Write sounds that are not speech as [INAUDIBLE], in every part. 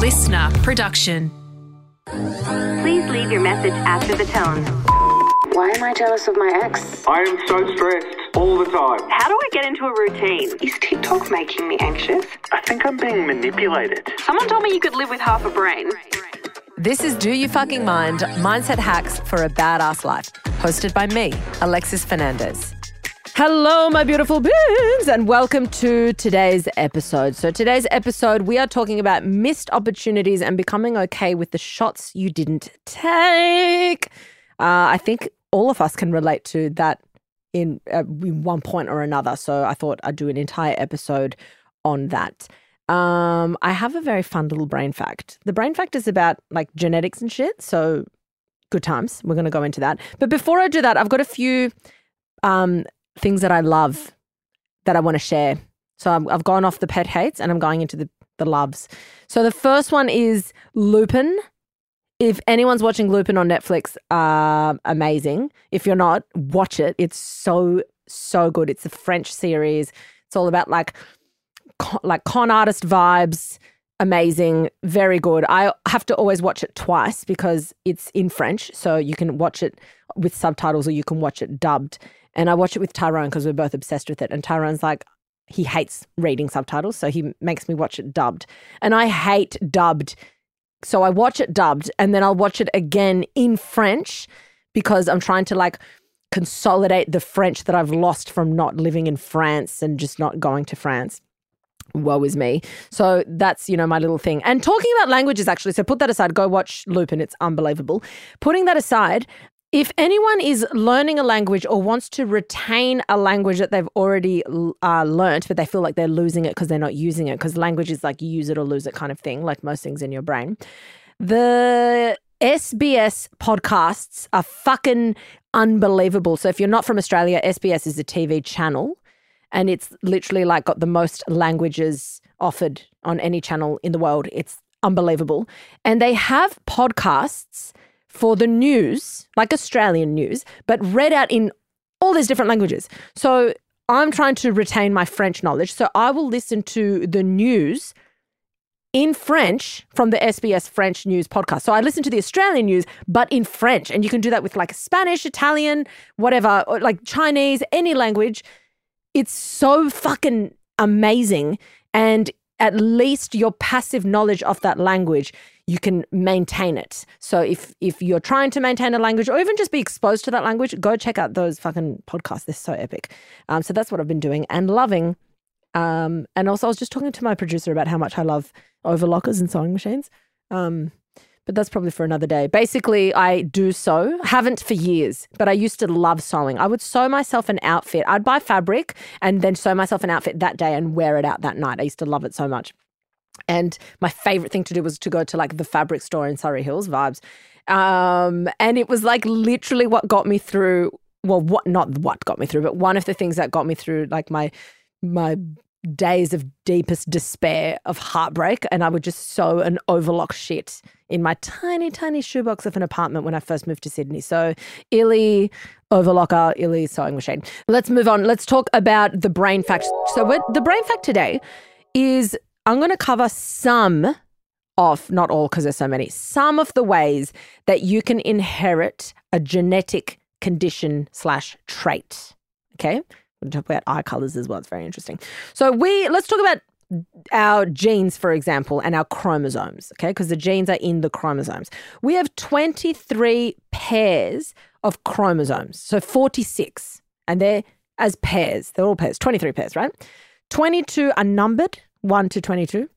listener production. Please leave your message after the tone. Why am I jealous of my ex? I am so stressed all the time. How do I get into a routine? Is TikTok making me anxious? I think I'm being manipulated. Someone told me you could live with half a brain. This is Do You Fucking Mind Mindset Hacks for a Badass Life, hosted by me, Alexis Fernandez. Hello, my beautiful beings, and welcome to today's episode. So, today's episode, we are talking about missed opportunities and becoming okay with the shots you didn't take. Uh, I think all of us can relate to that in, uh, in one point or another. So, I thought I'd do an entire episode on that. Um, I have a very fun little brain fact. The brain fact is about like genetics and shit. So, good times. We're going to go into that. But before I do that, I've got a few um, things that I love that I want to share. So i have gone off the pet hates and I'm going into the, the loves. So the first one is Lupin. If anyone's watching Lupin on Netflix, uh, amazing. If you're not, watch it. It's so so good. It's a French series. It's all about like con, like con artist vibes. Amazing, very good. I have to always watch it twice because it's in French, so you can watch it with subtitles or you can watch it dubbed. And I watch it with Tyrone because we're both obsessed with it. And Tyrone's like, he hates reading subtitles, so he makes me watch it dubbed. And I hate dubbed. So I watch it dubbed and then I'll watch it again in French because I'm trying to like consolidate the French that I've lost from not living in France and just not going to France. Woe is me. So that's, you know, my little thing. And talking about languages, actually, so put that aside, go watch Lupin. It's unbelievable. Putting that aside, if anyone is learning a language or wants to retain a language that they've already uh, learned, but they feel like they're losing it because they're not using it, because language is like you use it or lose it kind of thing, like most things in your brain, the SBS podcasts are fucking unbelievable. So if you're not from Australia, SBS is a TV channel and it's literally like got the most languages offered on any channel in the world. It's unbelievable. And they have podcasts for the news, like Australian news, but read out in all these different languages. So I'm trying to retain my French knowledge. So I will listen to the news in French from the SBS French News podcast. So I listen to the Australian news, but in French. And you can do that with like Spanish, Italian, whatever, like Chinese, any language. It's so fucking amazing. And at least your passive knowledge of that language you can maintain it. So if if you're trying to maintain a language or even just be exposed to that language, go check out those fucking podcasts. They're so epic. Um, so that's what I've been doing and loving. Um, and also I was just talking to my producer about how much I love overlockers and sewing machines. Um, but that's probably for another day. Basically, I do sew, haven't for years, but I used to love sewing. I would sew myself an outfit. I'd buy fabric and then sew myself an outfit that day and wear it out that night. I used to love it so much. And my favorite thing to do was to go to like the fabric store in Surry Hills, vibes. Um, and it was like literally what got me through. Well, what not what got me through, but one of the things that got me through like my my days of deepest despair of heartbreak and I would just sew an overlock shit in my tiny, tiny shoebox of an apartment when I first moved to Sydney. So Illy overlocker, Illy sewing machine. Let's move on. Let's talk about the brain fact. So the brain fact today is I'm going to cover some of, not all because there's so many, some of the ways that you can inherit a genetic condition slash trait. Okay. We'll talk about eye colors as well. It's very interesting. So we let's talk about our genes, for example, and our chromosomes, okay? Because the genes are in the chromosomes. We have 23 pairs of chromosomes, so 46, and they're as pairs. They're all pairs, 23 pairs, right? 22 are numbered, 1 to 22.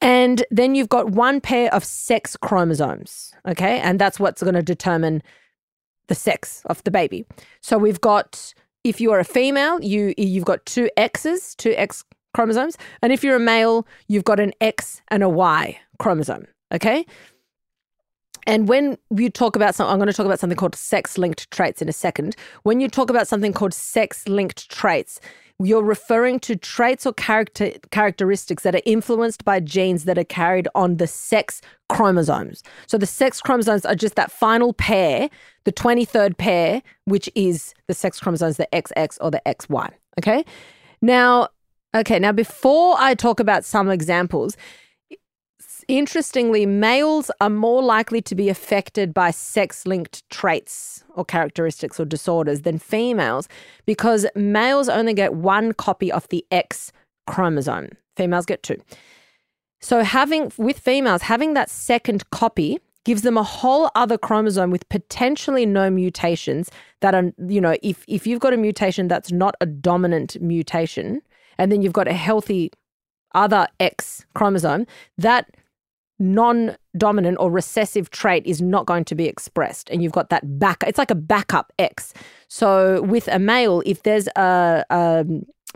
And then you've got one pair of sex chromosomes, okay? And that's what's going to determine the sex of the baby. So we've got if you are a female, you you've got two X's, two X chromosomes, and if you're a male, you've got an X and a Y chromosome, okay? And when you talk about something, I'm going to talk about something called sex linked traits in a second. When you talk about something called sex linked traits, you're referring to traits or character characteristics that are influenced by genes that are carried on the sex chromosomes. So the sex chromosomes are just that final pair, the 23rd pair, which is the sex chromosomes, the XX or the XY. Okay. Now, okay, now before I talk about some examples, Interestingly, males are more likely to be affected by sex linked traits or characteristics or disorders than females because males only get one copy of the X chromosome, females get two. So, having with females, having that second copy gives them a whole other chromosome with potentially no mutations that are, you know, if, if you've got a mutation that's not a dominant mutation, and then you've got a healthy other X chromosome, that non dominant or recessive trait is not going to be expressed. And you've got that back, it's like a backup X. So with a male, if there's a, a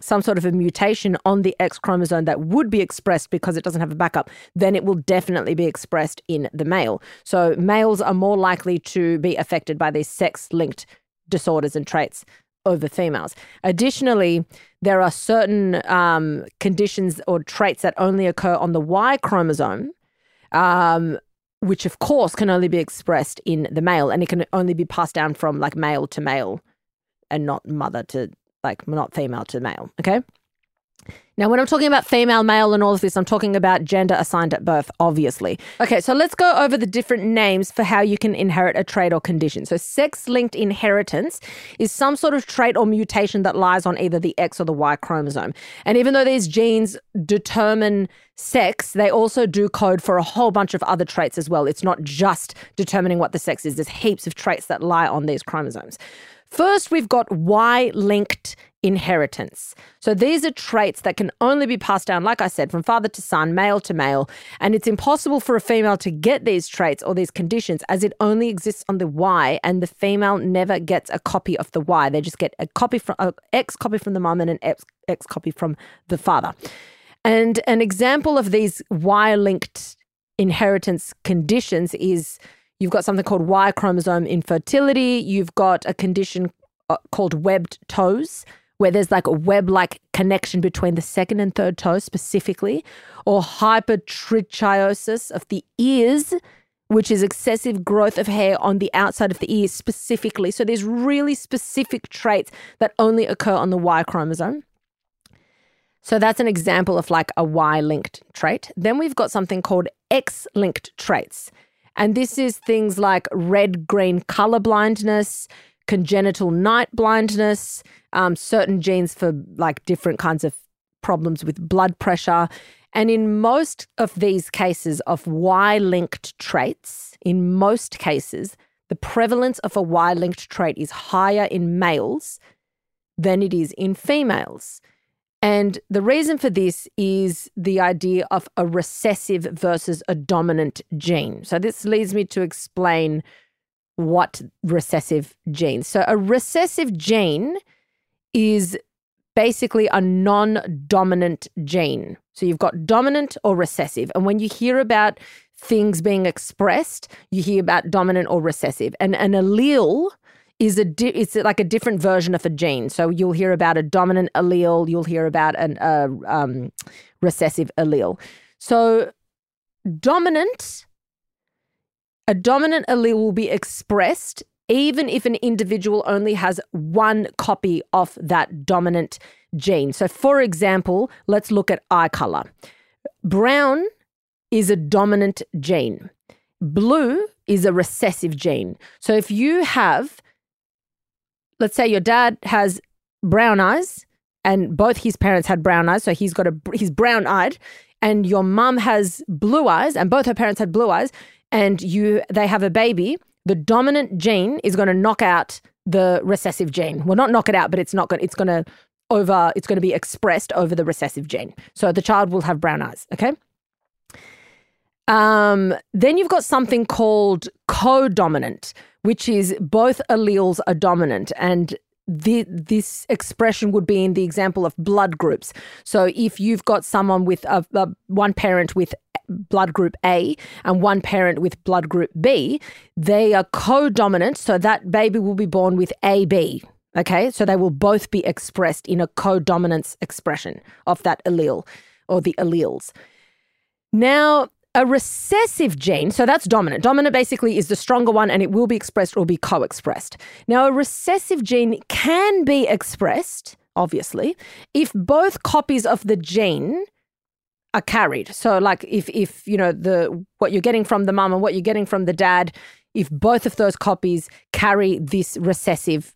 some sort of a mutation on the X chromosome that would be expressed because it doesn't have a backup, then it will definitely be expressed in the male. So males are more likely to be affected by these sex linked disorders and traits over females. Additionally, there are certain um, conditions or traits that only occur on the Y chromosome um, which of course can only be expressed in the male and it can only be passed down from like male to male and not mother to like not female to male. Okay. Now, when I'm talking about female, male, and all of this, I'm talking about gender assigned at birth, obviously. Okay, so let's go over the different names for how you can inherit a trait or condition. So, sex linked inheritance is some sort of trait or mutation that lies on either the X or the Y chromosome. And even though these genes determine sex, they also do code for a whole bunch of other traits as well. It's not just determining what the sex is, there's heaps of traits that lie on these chromosomes. First, we've got Y linked inheritance. So these are traits that can only be passed down, like I said, from father to son, male to male. And it's impossible for a female to get these traits or these conditions as it only exists on the Y, and the female never gets a copy of the Y. They just get a copy from an X copy from the mum and an X, X copy from the father. And an example of these Y linked inheritance conditions is you've got something called Y chromosome infertility, you've got a condition uh, called webbed toes where there's like a web like connection between the second and third toe specifically, or hypertrichiosis of the ears, which is excessive growth of hair on the outside of the ears specifically. So there's really specific traits that only occur on the Y chromosome. So that's an example of like a Y linked trait. Then we've got something called X linked traits. And this is things like red green color blindness, congenital night blindness, um, certain genes for like different kinds of problems with blood pressure. And in most of these cases of Y linked traits, in most cases, the prevalence of a Y linked trait is higher in males than it is in females. And the reason for this is the idea of a recessive versus a dominant gene. So this leads me to explain what recessive genes. So a recessive gene is basically a non-dominant gene. So you've got dominant or recessive. And when you hear about things being expressed, you hear about dominant or recessive. And an allele is a di- it's like a different version of a gene. So you'll hear about a dominant allele, you'll hear about a uh, um, recessive allele. So dominant a dominant allele will be expressed even if an individual only has one copy of that dominant gene. So, for example, let's look at eye color. Brown is a dominant gene, blue is a recessive gene. So, if you have, let's say your dad has brown eyes and both his parents had brown eyes, so he's got a he's brown eyed, and your mum has blue eyes and both her parents had blue eyes, and you they have a baby, the dominant gene is going to knock out the recessive gene. Well, not knock it out, but it's not going. It's going to over. It's going to be expressed over the recessive gene. So the child will have brown eyes. Okay. Um, then you've got something called co-dominant, which is both alleles are dominant, and the, this expression would be in the example of blood groups. So if you've got someone with a, a, one parent with blood group A and one parent with blood group B, they are co-dominant. So that baby will be born with AB. Okay, so they will both be expressed in a co-dominance expression of that allele or the alleles. Now, a recessive gene, so that's dominant. Dominant basically is the stronger one and it will be expressed or be co expressed. Now, a recessive gene can be expressed, obviously, if both copies of the gene are carried. So like if if you know the what you're getting from the mum and what you're getting from the dad, if both of those copies carry this recessive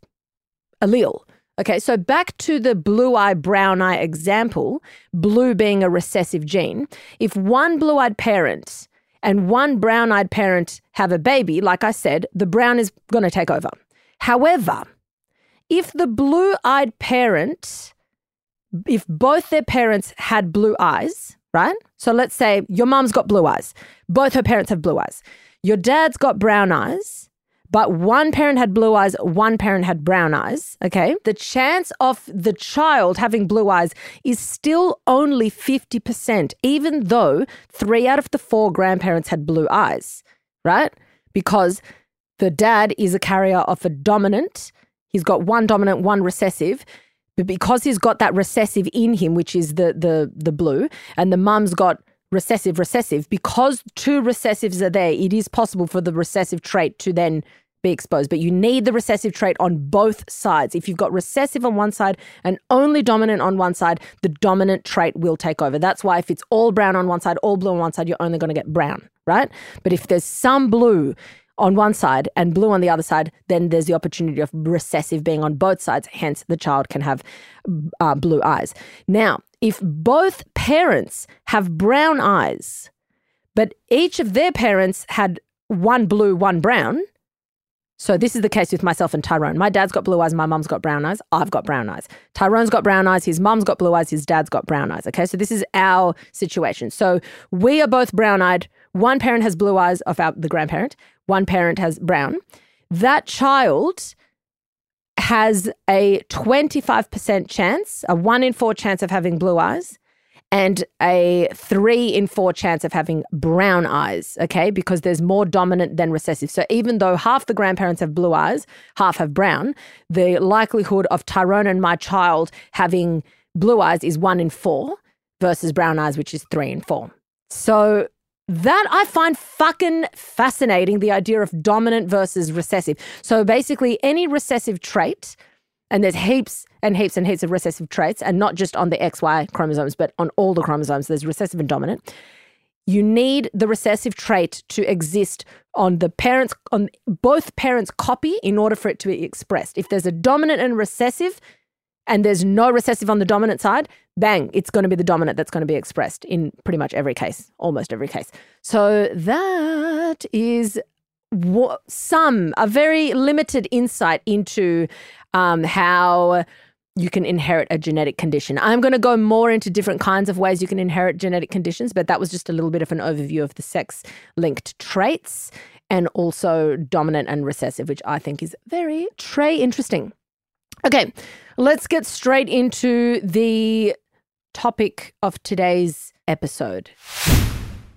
allele. Okay, so back to the blue eye, brown eye example, blue being a recessive gene. If one blue eyed parent and one brown eyed parent have a baby, like I said, the brown is going to take over. However, if the blue eyed parent, if both their parents had blue eyes, right? So let's say your mom's got blue eyes, both her parents have blue eyes. Your dad's got brown eyes, but one parent had blue eyes, one parent had brown eyes, okay? The chance of the child having blue eyes is still only 50%, even though three out of the four grandparents had blue eyes, right? Because the dad is a carrier of a dominant, he's got one dominant, one recessive. But because he's got that recessive in him, which is the the the blue, and the mum's got recessive recessive, because two recessives are there, it is possible for the recessive trait to then be exposed. But you need the recessive trait on both sides. If you've got recessive on one side and only dominant on one side, the dominant trait will take over. That's why if it's all brown on one side, all blue on one side, you're only going to get brown, right? But if there's some blue on one side and blue on the other side, then there's the opportunity of recessive being on both sides. Hence, the child can have uh, blue eyes. Now, if both parents have brown eyes, but each of their parents had one blue, one brown, so this is the case with myself and Tyrone. My dad's got blue eyes, my mum's got brown eyes, I've got brown eyes. Tyrone's got brown eyes, his mum's got blue eyes, his dad's got brown eyes. Okay, so this is our situation. So we are both brown eyed. One parent has blue eyes of our, the grandparent, one parent has brown. That child has a 25% chance, a one in four chance of having blue eyes, and a three in four chance of having brown eyes, okay? Because there's more dominant than recessive. So even though half the grandparents have blue eyes, half have brown, the likelihood of Tyrone and my child having blue eyes is one in four versus brown eyes, which is three in four. So that I find fucking fascinating the idea of dominant versus recessive. So basically, any recessive trait, and there's heaps and heaps and heaps of recessive traits, and not just on the XY chromosomes, but on all the chromosomes, there's recessive and dominant. You need the recessive trait to exist on the parents, on both parents' copy in order for it to be expressed. If there's a dominant and recessive, and there's no recessive on the dominant side, bang, it's going to be the dominant that's going to be expressed in pretty much every case, almost every case. So that is what some a very limited insight into um, how you can inherit a genetic condition. I'm going to go more into different kinds of ways you can inherit genetic conditions, but that was just a little bit of an overview of the sex linked traits and also dominant and recessive, which I think is very, très interesting. Okay, let's get straight into the topic of today's episode.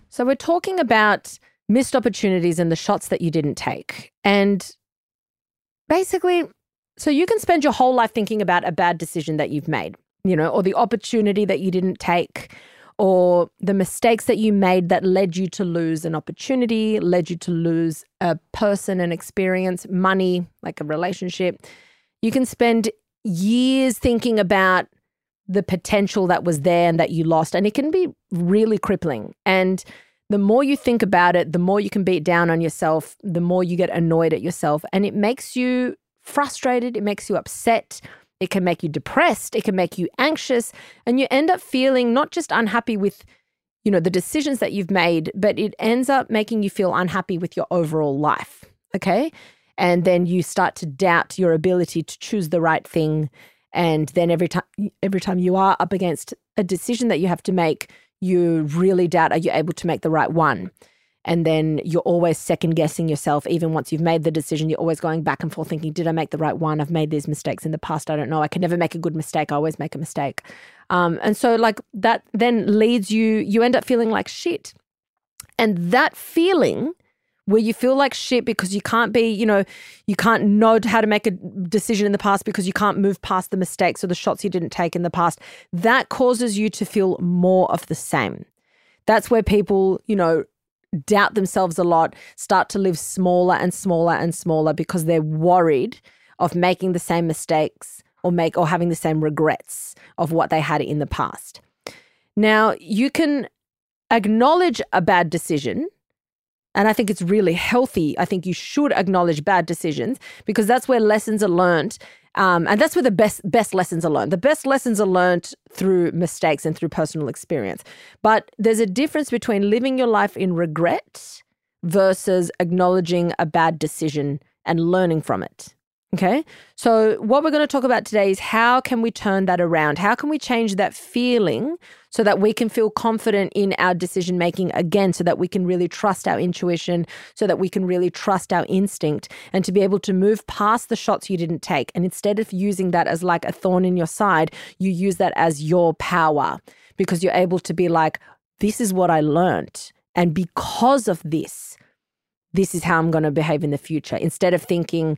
So, we're talking about missed opportunities and the shots that you didn't take. And basically, so you can spend your whole life thinking about a bad decision that you've made, you know, or the opportunity that you didn't take, or the mistakes that you made that led you to lose an opportunity, led you to lose a person, an experience, money, like a relationship. You can spend years thinking about the potential that was there and that you lost. And it can be really crippling. And the more you think about it, the more you can beat down on yourself, the more you get annoyed at yourself. And it makes you frustrated, it makes you upset, it can make you depressed, it can make you anxious. And you end up feeling not just unhappy with you know the decisions that you've made but it ends up making you feel unhappy with your overall life okay and then you start to doubt your ability to choose the right thing. And then every time every time you are up against a decision that you have to make you really doubt are you able to make the right one? And then you're always second guessing yourself. Even once you've made the decision you're always going back and forth thinking did i make the right one? I've made these mistakes in the past. I don't know. I can never make a good mistake. I always make a mistake. Um, and so like that then leads you you end up feeling like shit. And that feeling where you feel like shit because you can't be, you know, you can't know how to make a decision in the past because you can't move past the mistakes or the shots you didn't take in the past, that causes you to feel more of the same. That's where people, you know, doubt themselves a lot, start to live smaller and smaller and smaller because they're worried of making the same mistakes or make or having the same regrets of what they had in the past. Now, you can acknowledge a bad decision. And I think it's really healthy. I think you should acknowledge bad decisions because that's where lessons are learned. Um, and that's where the best best lessons are learned. The best lessons are learned through mistakes and through personal experience. But there's a difference between living your life in regret versus acknowledging a bad decision and learning from it. Okay. So, what we're going to talk about today is how can we turn that around? How can we change that feeling so that we can feel confident in our decision making again, so that we can really trust our intuition, so that we can really trust our instinct, and to be able to move past the shots you didn't take. And instead of using that as like a thorn in your side, you use that as your power because you're able to be like, this is what I learned. And because of this, this is how I'm going to behave in the future. Instead of thinking,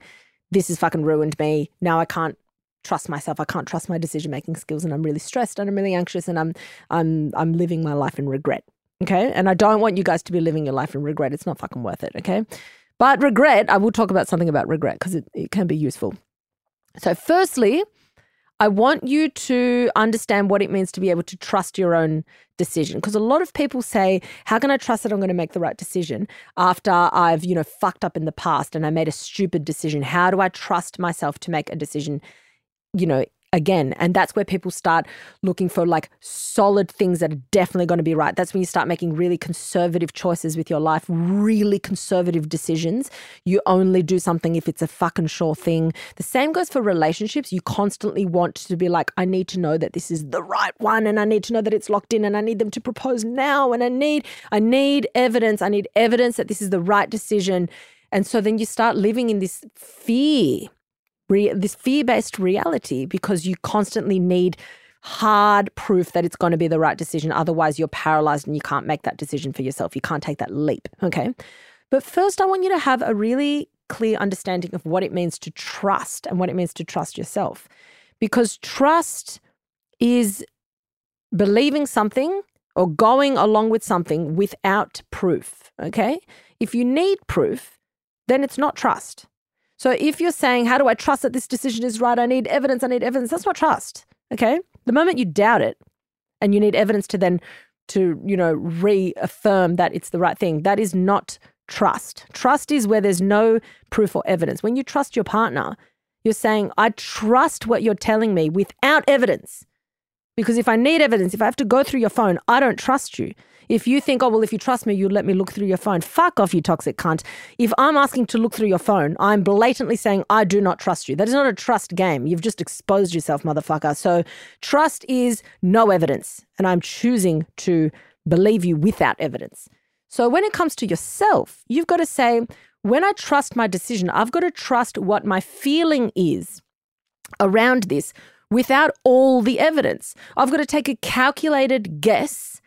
this has fucking ruined me. Now I can't trust myself. I can't trust my decision making skills and I'm really stressed and I'm really anxious and I'm I'm I'm living my life in regret. Okay? And I don't want you guys to be living your life in regret. It's not fucking worth it, okay? But regret, I will talk about something about regret because it, it can be useful. So firstly, I want you to understand what it means to be able to trust your own decision. Because a lot of people say, How can I trust that I'm going to make the right decision after I've, you know, fucked up in the past and I made a stupid decision? How do I trust myself to make a decision, you know, again. And that's where people start looking for like solid things that are definitely going to be right. That's when you start making really conservative choices with your life, really conservative decisions. You only do something if it's a fucking sure thing. The same goes for relationships. You constantly want to be like, I need to know that this is the right one and I need to know that it's locked in and I need them to propose now and I need I need evidence. I need evidence that this is the right decision. And so then you start living in this fear re- this fear-based reality because you constantly need hard proof that it's going to be the right decision otherwise you're paralyzed and you can't make that decision for yourself. You can't take that leap okay? But first i want you to have a really clear understanding of what it means to trust and what it means to trust yourself. Because trust is believing something or going along with something without proof okay? If you need proof then it's not trust so if you're saying, How do I trust that this decision is right? I need evidence, I need evidence, that's not trust. Okay. The moment you doubt it and you need evidence to then to, you know, reaffirm that it's the right thing, that is not trust. Trust is where there's no proof or evidence. When you trust your partner, you're saying, I trust what you're telling me without evidence. Because if I need evidence, if I have to go through your phone, I don't trust you. If you think, oh, well, if you trust me, you'd let me look through your phone, fuck off, you toxic cunt. If I'm asking to look through your phone, I'm blatantly saying, I do not trust you. That is not a trust game. You've just exposed yourself, motherfucker. So trust is no evidence. And I'm choosing to believe you without evidence. So when it comes to yourself, you've got to say, when I trust my decision, I've got to trust what my feeling is around this without all the evidence. I've got to take a calculated guess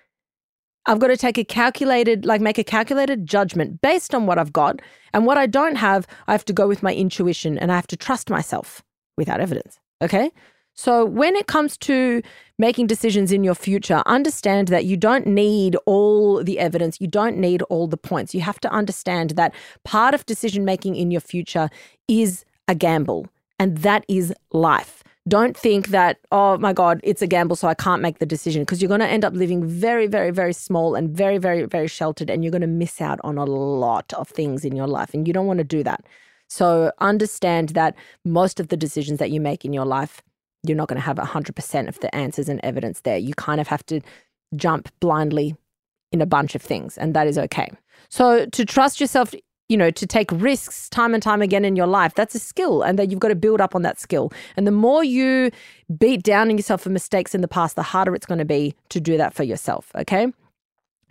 I've got to take a calculated, like make a calculated judgment based on what I've got. And what I don't have, I have to go with my intuition and I have to trust myself without evidence. Okay. So when it comes to making decisions in your future, understand that you don't need all the evidence. You don't need all the points. You have to understand that part of decision making in your future is a gamble, and that is life. Don't think that, oh my God, it's a gamble, so I can't make the decision because you're going to end up living very, very, very small and very, very, very sheltered, and you're going to miss out on a lot of things in your life. And you don't want to do that. So understand that most of the decisions that you make in your life, you're not going to have 100% of the answers and evidence there. You kind of have to jump blindly in a bunch of things, and that is okay. So to trust yourself you know, to take risks time and time again in your life. That's a skill, and that you've got to build up on that skill. And the more you beat down on yourself for mistakes in the past, the harder it's going to be to do that for yourself. Okay.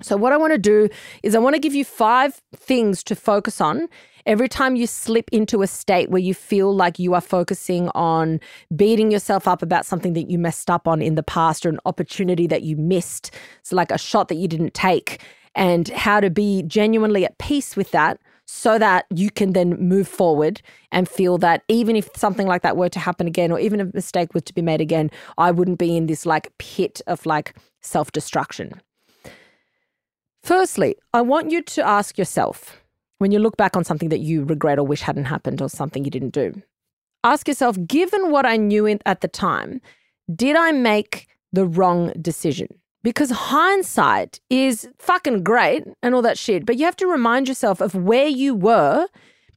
So, what I want to do is, I want to give you five things to focus on every time you slip into a state where you feel like you are focusing on beating yourself up about something that you messed up on in the past or an opportunity that you missed. So, like a shot that you didn't take, and how to be genuinely at peace with that so that you can then move forward and feel that even if something like that were to happen again, or even a mistake was to be made again, I wouldn't be in this like pit of like self destruction. Firstly, I want you to ask yourself when you look back on something that you regret or wish hadn't happened or something you didn't do, ask yourself, given what I knew at the time, did I make the wrong decision? Because hindsight is fucking great and all that shit, but you have to remind yourself of where you were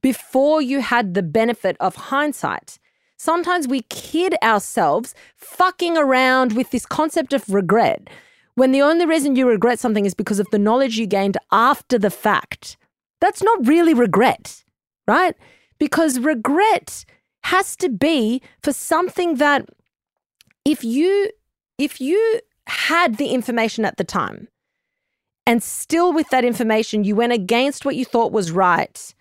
before you had the benefit of hindsight. Sometimes we kid ourselves fucking around with this concept of regret when the only reason you regret something is because of the knowledge you gained after the fact. That's not really regret, right? Because regret has to be for something that if you if you had the information at the time. And still with that information you went against what you thought was right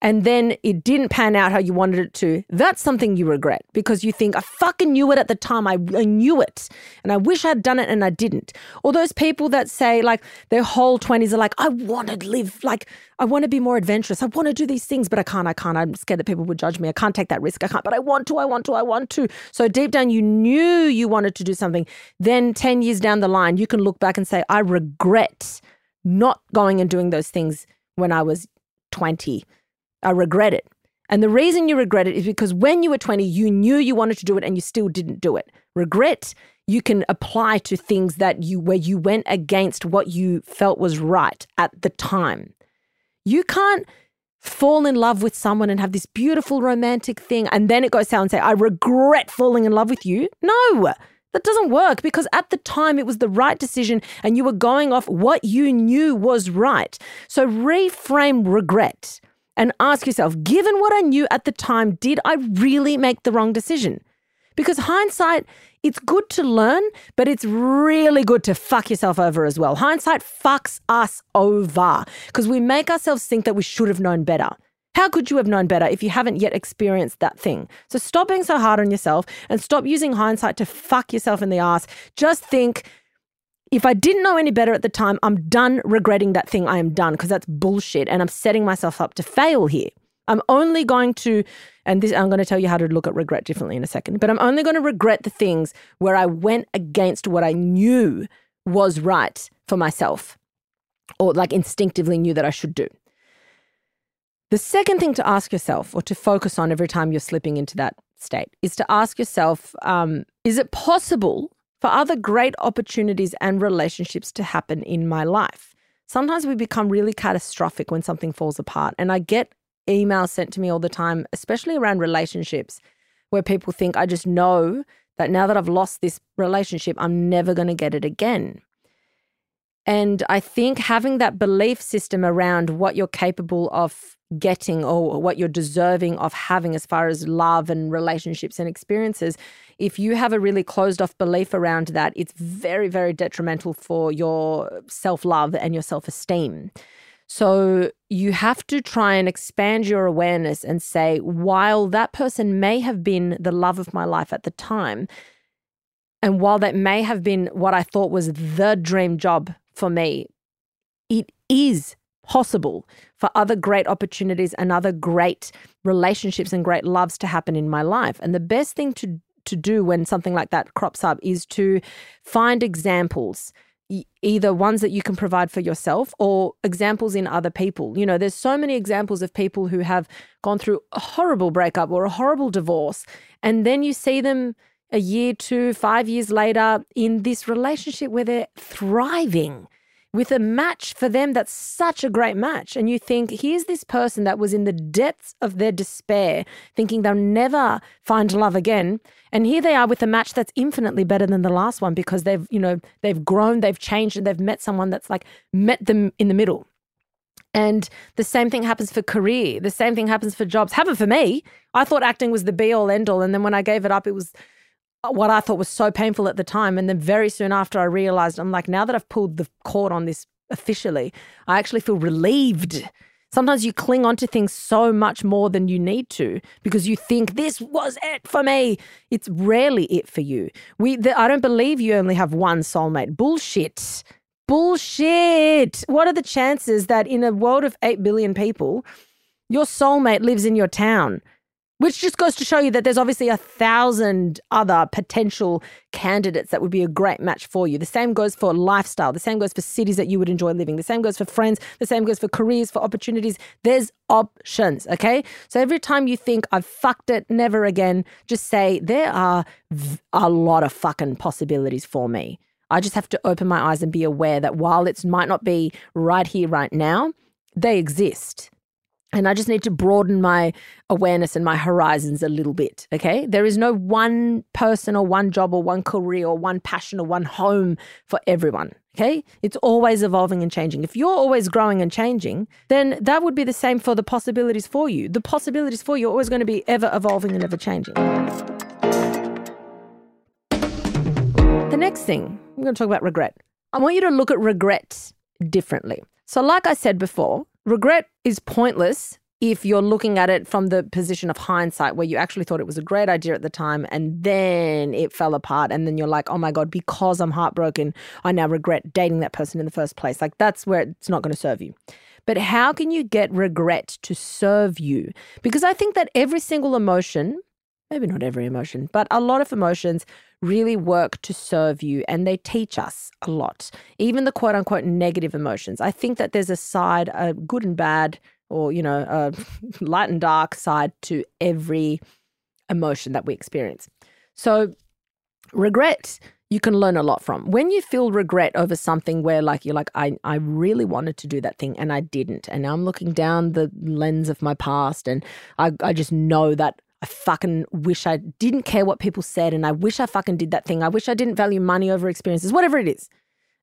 and then it didn't pan out how you wanted it to, that's something you regret because you think, I fucking knew it at the time. I, I, knew it. And I wish I'd done it and I didn't. Or those people that say, like, their whole 20s are like, I want to live, like, I want to be more adventurous. I want to do these things, but I can't. I can't. I'm scared that people would judge me. I can't take that risk. I can't, but I want to. I want to. I want to. So deep down, you knew you wanted to do something. Then 10 years down the line, you can look back and say, I regret not going and doing those things when I was 20 I regret it. And the reason you regret it is because when you were 20, you knew you wanted to do it and you still didn't do it. Regret you can apply to things that you where you went against what you felt was right at the time. You can't fall in love with someone and have this beautiful romantic thing and then it goes down and say, I regret falling in love with you. No, that doesn't work because at the time it was the right decision and you were going off what you knew was right. So reframe regret and ask yourself, given what I knew at the time, did I really make the wrong decision? Because hindsight, it's good to learn, but it's really good to fuck yourself over as well. Hindsight fucks us over because we make ourselves think that we should have known better. How could you have known better if you haven't yet experienced that thing? So stop being so hard on yourself and stop using hindsight to fuck yourself in the ass. Just think, if I didn't know any better at the time, I'm done regretting that thing. I am done because that's bullshit and I'm setting myself up to fail here. I'm only going to, and this, I'm going to tell you how to look at regret differently in a second, but I'm only going to regret the things where I went against what I knew was right for myself or like instinctively knew that I should do. The second thing to ask yourself or to focus on every time you're slipping into that state is to ask yourself um, is it possible for other great opportunities and relationships to happen in my life. Sometimes we become really catastrophic when something falls apart. And I get emails sent to me all the time, especially around relationships, where people think, I just know that now that I've lost this relationship, I'm never going to get it again. And I think having that belief system around what you're capable of getting or what you're deserving of having as far as love and relationships and experiences, if you have a really closed off belief around that, it's very, very detrimental for your self love and your self esteem. So you have to try and expand your awareness and say, while that person may have been the love of my life at the time, and while that may have been what I thought was the dream job for me, it is possible for other great opportunities and other great relationships and great loves to happen in my life. And the best thing to to do when something like that crops up is to find examples either ones that you can provide for yourself or examples in other people. You know, there's so many examples of people who have gone through a horrible breakup or a horrible divorce, and then you see them a year, two, five years later in this relationship where they're thriving with a match for them that's such a great match. And you think, here's this person that was in the depths of their despair, thinking they'll never find love again. And here they are with a match that's infinitely better than the last one because they've, you know, they've grown, they've changed, and they've met someone that's like met them in the middle. And the same thing happens for career. The same thing happens for jobs. Happened for me. I thought acting was the be all end all. And then when I gave it up, it was what I thought was so painful at the time. And then very soon after, I realized I'm like, now that I've pulled the cord on this officially, I actually feel relieved. Sometimes you cling on to things so much more than you need to because you think this was it for me. It's rarely it for you. We, the, I don't believe you only have one soulmate. Bullshit. Bullshit. What are the chances that in a world of 8 billion people, your soulmate lives in your town? Which just goes to show you that there's obviously a thousand other potential candidates that would be a great match for you. The same goes for lifestyle. The same goes for cities that you would enjoy living. The same goes for friends. The same goes for careers, for opportunities. There's options, okay? So every time you think I've fucked it, never again, just say there are a lot of fucking possibilities for me. I just have to open my eyes and be aware that while it might not be right here, right now, they exist. And I just need to broaden my awareness and my horizons a little bit. Okay. There is no one person or one job or one career or one passion or one home for everyone. Okay. It's always evolving and changing. If you're always growing and changing, then that would be the same for the possibilities for you. The possibilities for you are always going to be ever evolving and ever changing. The next thing, I'm going to talk about regret. I want you to look at regret differently. So, like I said before, regret is pointless if you're looking at it from the position of hindsight, where you actually thought it was a great idea at the time and then it fell apart. And then you're like, oh my God, because I'm heartbroken, I now regret dating that person in the first place. Like, that's where it's not going to serve you. But how can you get regret to serve you? Because I think that every single emotion, maybe not every emotion, but a lot of emotions really work to serve you and they teach us a lot. Even the quote unquote negative emotions. I think that there's a side, a good and bad, or, you know, a [LAUGHS] light and dark side to every emotion that we experience. So, regret you can learn a lot from. When you feel regret over something where like you're like, I, I really wanted to do that thing and I didn't. And now I'm looking down the lens of my past and I, I just know that I fucking wish I didn't care what people said and I wish I fucking did that thing. I wish I didn't value money over experiences, whatever it is.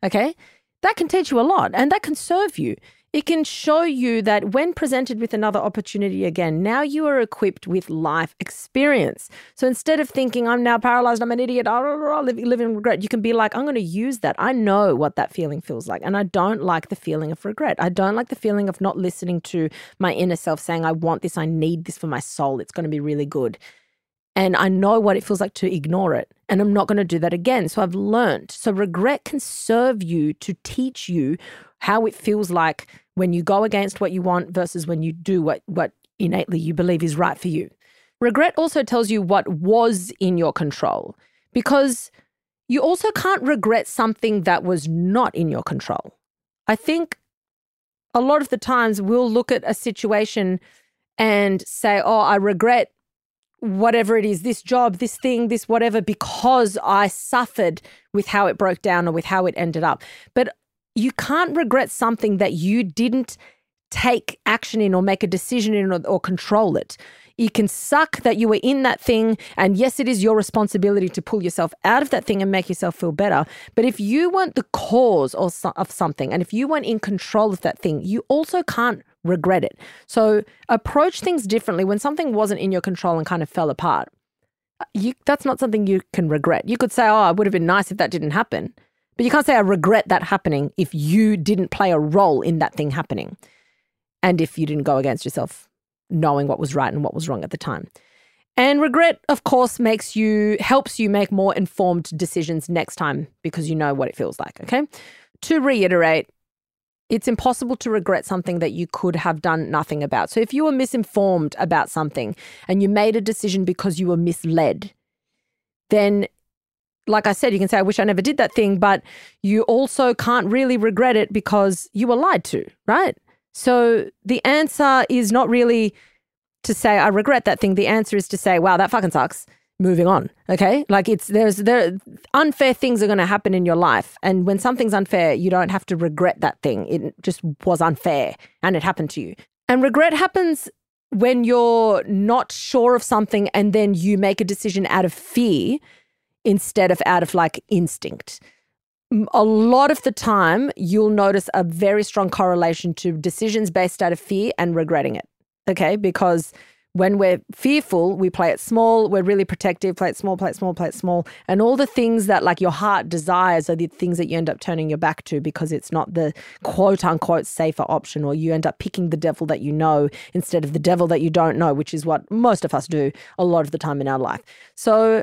Okay. That can teach you a lot and that can serve you it can show you that when presented with another opportunity again, now you are equipped with life experience. So instead of thinking, I'm now paralyzed, I'm an idiot, I'll live, in regret, you can be like, I'm going to use that. I know what that feeling feels like. And I don't like the feeling of regret. I don't like the feeling of not listening to my inner self saying, I want this, I need this for my soul, it's going to be really good. And I know what it feels like to ignore it. And I'm not going to do that again. So I've learned. So regret can serve you to teach you how it feels like when you go against what you want versus when you do what, what innately you believe is right for you. Regret also tells you what was in your control because you also can't regret something that was not in your control. I think a lot of the times we'll look at a situation and say, oh, I regret whatever it is, this job, this thing, this whatever, because I suffered with how it broke down or with how it ended up. But you can't regret something that you didn't take action in or make a decision in or, or, control it. You can suck that you were in that thing. And yes, it is your responsibility to pull yourself out of that thing and make yourself feel better. But if you weren't the cause or of something and if you weren't in control of that thing, you also can't regret it. So approach things differently when something wasn't in your control and kind of fell apart. Uh, you, that's not something you can regret. You could say, oh, it would have been nice if that didn't happen. But you can't say, I regret that happening if you didn't play a role in that thing happening. And if you didn't go against yourself, knowing what was right and what was wrong at the time. And regret, of course, makes you, helps you make more informed decisions next time because you know what it feels like. Okay. To reiterate, it's impossible to regret something that you could have done nothing about. So if you were misinformed about something and you made a decision because you were misled, then like I said, you can say, I wish I never did that thing, but you also can't really regret it because you were lied to, right? So the answer is not really to say, I regret that thing. The answer is to say, wow, that fucking sucks. Moving on. Okay. Like it's, there's, there, unfair things are going to happen in your life. And when something's unfair, you don't have to regret that thing. It just was unfair and it happened to you. And regret happens when you're not sure of something and then you make a decision out of fear instead of out of like instinct. A lot of the time, you'll notice a very strong correlation to decisions based out of fear and regretting it. Okay. Because when we're fearful, we play it small, we're really protective, play it small, play it small, play it small. And all the things that like your heart desires are the things that you end up turning your back to because it's not the quote unquote safer option, or you end up picking the devil that you know instead of the devil that you don't know, which is what most of us do a lot of the time in our life. So,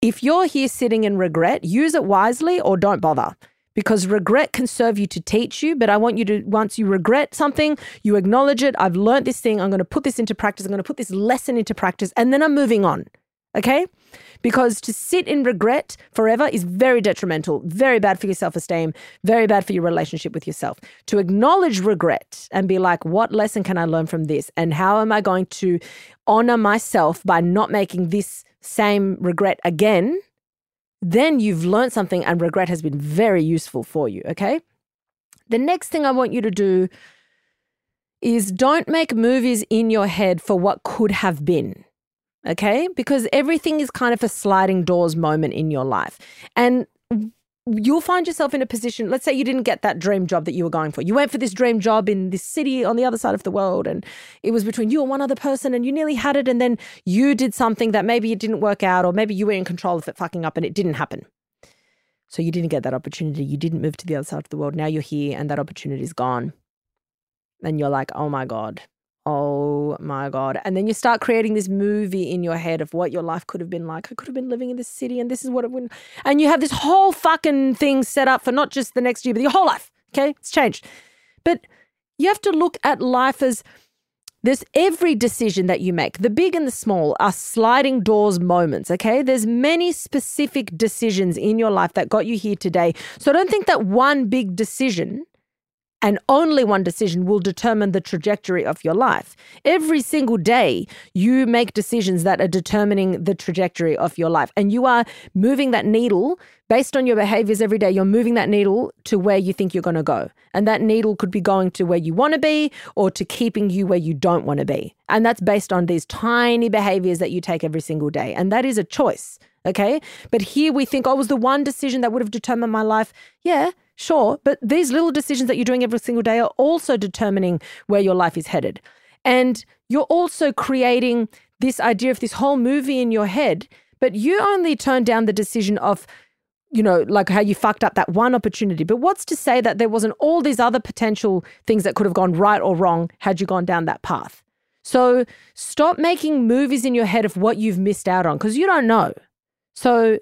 if you're here sitting in regret, use it wisely or don't bother because regret can serve you to teach you. But I want you to, once you regret something, you acknowledge it. I've learned this thing. I'm going to put this into practice. I'm going to put this lesson into practice. And then I'm moving on. Okay? Because to sit in regret forever is very detrimental, very bad for your self esteem, very bad for your relationship with yourself. To acknowledge regret and be like, what lesson can I learn from this? And how am I going to honor myself by not making this same regret again then you've learned something and regret has been very useful for you. Okay. The next thing I want you to do is don't make movies in your head for what could have been. Okay. Because everything is kind of a sliding doors moment in your life. And you'll find yourself in a position let's say you didn't get that dream job that you were going for. You went for this dream job in this city on the other side of the world and it was between you and one other person and you nearly had it and then you did something that maybe it didn't work out or maybe you were in control of it fucking up and it didn't happen. So you didn't get that opportunity. You didn't move to the other side of the world. Now you're here and that opportunity is gone. And you're like oh my god my God. And then you start creating this movie in your head of what your life could have been like. I could have been living in this city and this is what it would. And you have this whole fucking thing set up for not just the next year, but your whole life. Okay. It's changed. But you have to look at life as there's every decision that you make, the big and the small, are sliding doors moments, okay? There's many specific decisions in your life that got you here today. So don't think that one big decision and only one decision will determine the trajectory of your life. Every single day, you make decisions that are determining the trajectory of your life. And you are moving that needle based on your behaviors every day. You're moving that needle to where you think you're going to go. And that needle could be going to where you want to be or to keeping you where you don't want to be. And that's based on these tiny behaviors that you take every single day. And that is a choice. Okay. But here we think, oh, was the one decision that would have determined my life. Yeah Sure, but these little decisions that you're doing every single day are also determining where your life is headed. And you're also creating this idea of this whole movie in your head, but you only turn down the decision of, you know, like how you fucked up that one opportunity. But what's to say that there wasn't all these other potential things that could have gone right or wrong had you gone down that path? So stop making movies in your head of what you've missed out on because you don't know. So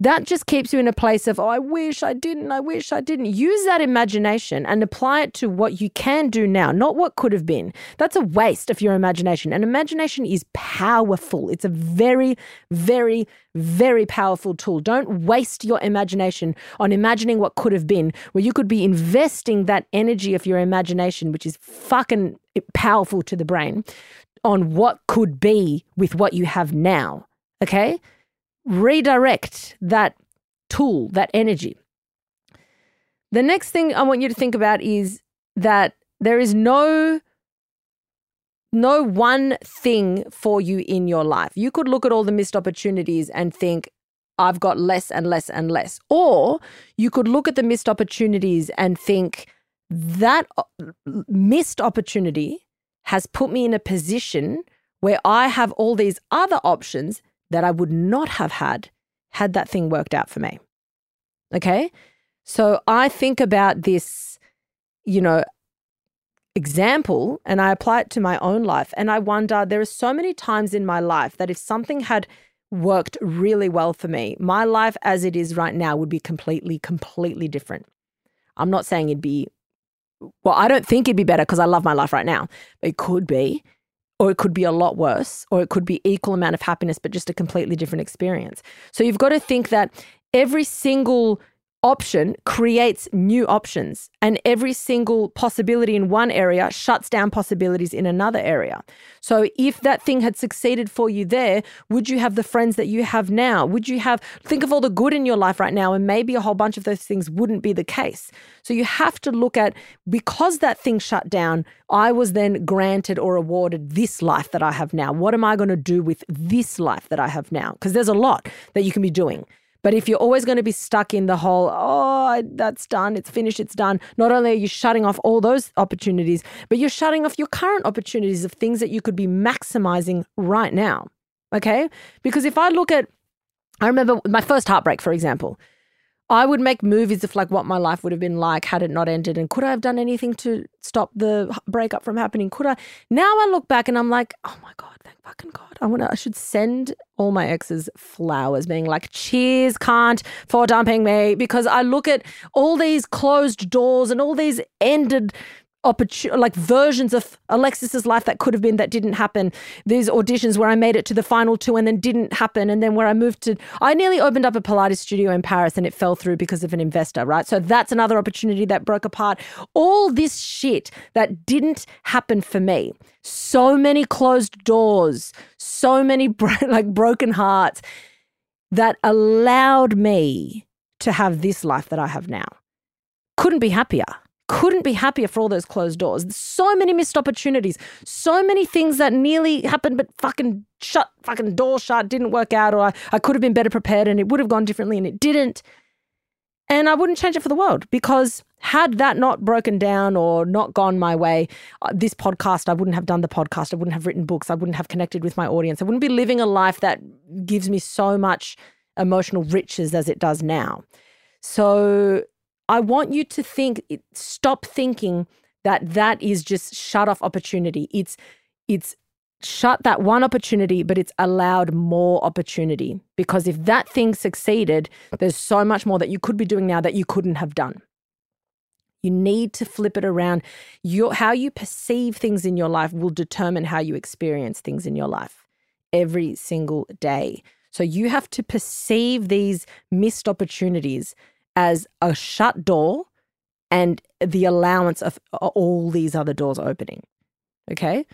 that just keeps you in a place of, oh, I wish I didn't, I wish I didn't. Use that imagination and apply it to what you can do now, not what could have been. That's a waste of your imagination. And imagination is powerful. It's a very, very, very powerful tool. Don't waste your imagination on imagining what could have been, where you could be investing that energy of your imagination, which is fucking powerful to the brain, on what could be with what you have now. Okay? Redirect that tool, that energy. The next thing I want you to think about is that there is no no one thing for you in your life. You could look at all the missed opportunities and think I've got less and less and less. Or you could look at the missed opportunities and think that uh, missed opportunity has put me in a position where I have all these other options that I would not have had had that thing worked out for me. Okay. So I think about this, you know, example and I apply it to my own life. And I wonder there are so many times in my life that if something had worked really well for me, my life as it is right now would be completely, completely different. I'm not saying it'd be, well, I don't think it'd be better because I love my life right now. It could be or it could be a lot worse, or it could be equal amount of happiness, but just a completely different experience. So you've got to think that every single option creates new options and every single possibility in one area shuts down possibilities in another area. So if that thing had succeeded for you there, would you have the friends that you have now? Would you have think of all the good in your life right now and maybe a whole bunch of those things wouldn't be the case. So you have to look at because that thing shut down, I was then granted or awarded this life that I have now. What am I going to do with this life that I have now? Because there's a lot that you can be doing. But if you're always going to be stuck in the whole, oh, that's done, it's finished, it's done, not only are you shutting off all those opportunities, but you're shutting off your current opportunities of things that you could be maximizing right now. Okay? Because if I look at, I remember my first heartbreak, for example. I would make movies of like what my life would have been like had it not ended. And could I have done anything to stop the breakup from happening? Could I? Now I look back and I'm like, oh my God, thank fucking God. I want to, I should send all my exes flowers, being like, cheers, can't for dumping me. Because I look at all these closed doors and all these ended opportunity, like versions of Alexis's life that could have been that didn't happen. These auditions where I made it to the final two and then didn't happen, and then where I moved to, I nearly opened up a Pilates studio in Paris and it fell through because of an investor, right? So that's another opportunity that broke apart. All this shit that didn't happen for me. So many closed doors, so many [LAUGHS] bro- like broken hearts that allowed me to have this life that I have now. Couldn't be happier. Couldn't be happier for all those closed doors. So many missed opportunities. So many things that nearly happened, but fucking shut, fucking door shut, didn't work out, or I, I could have been better prepared and it would have gone differently and it didn't. And I wouldn't change it for the world because had that not broken down or not gone my way, uh, this podcast, I wouldn't have done the podcast. I wouldn't have written books. I wouldn't have connected with my audience. I wouldn't be living a life that gives me so much emotional riches as it does now. So I want you to think, stop thinking that that is just shut off opportunity. It's, it's shut that one opportunity, but it's allowed more opportunity. Because if that thing succeeded, there's so much more that you could be doing now that you couldn't have done. You need to flip it around. Your, how you perceive things in your life will determine how you experience things in your life every single day. So you have to perceive these missed opportunities as a shut door and the allowance of all these other doors opening. Okay?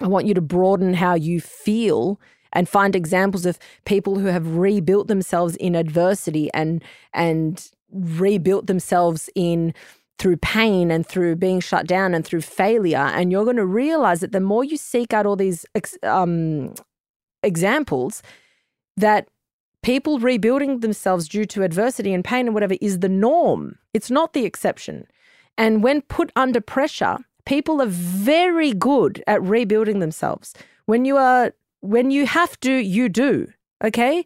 I want you to broaden how you feel and find examples of people who have rebuilt themselves in adversity and and rebuilt themselves in through pain and through being shut down and through failure and you're going to realize that the more you seek out all these um, examples that people rebuilding themselves due to adversity and pain and whatever is the norm it's not the exception and when put under pressure people are very good at rebuilding themselves. When you are when you have to, you do. Okay?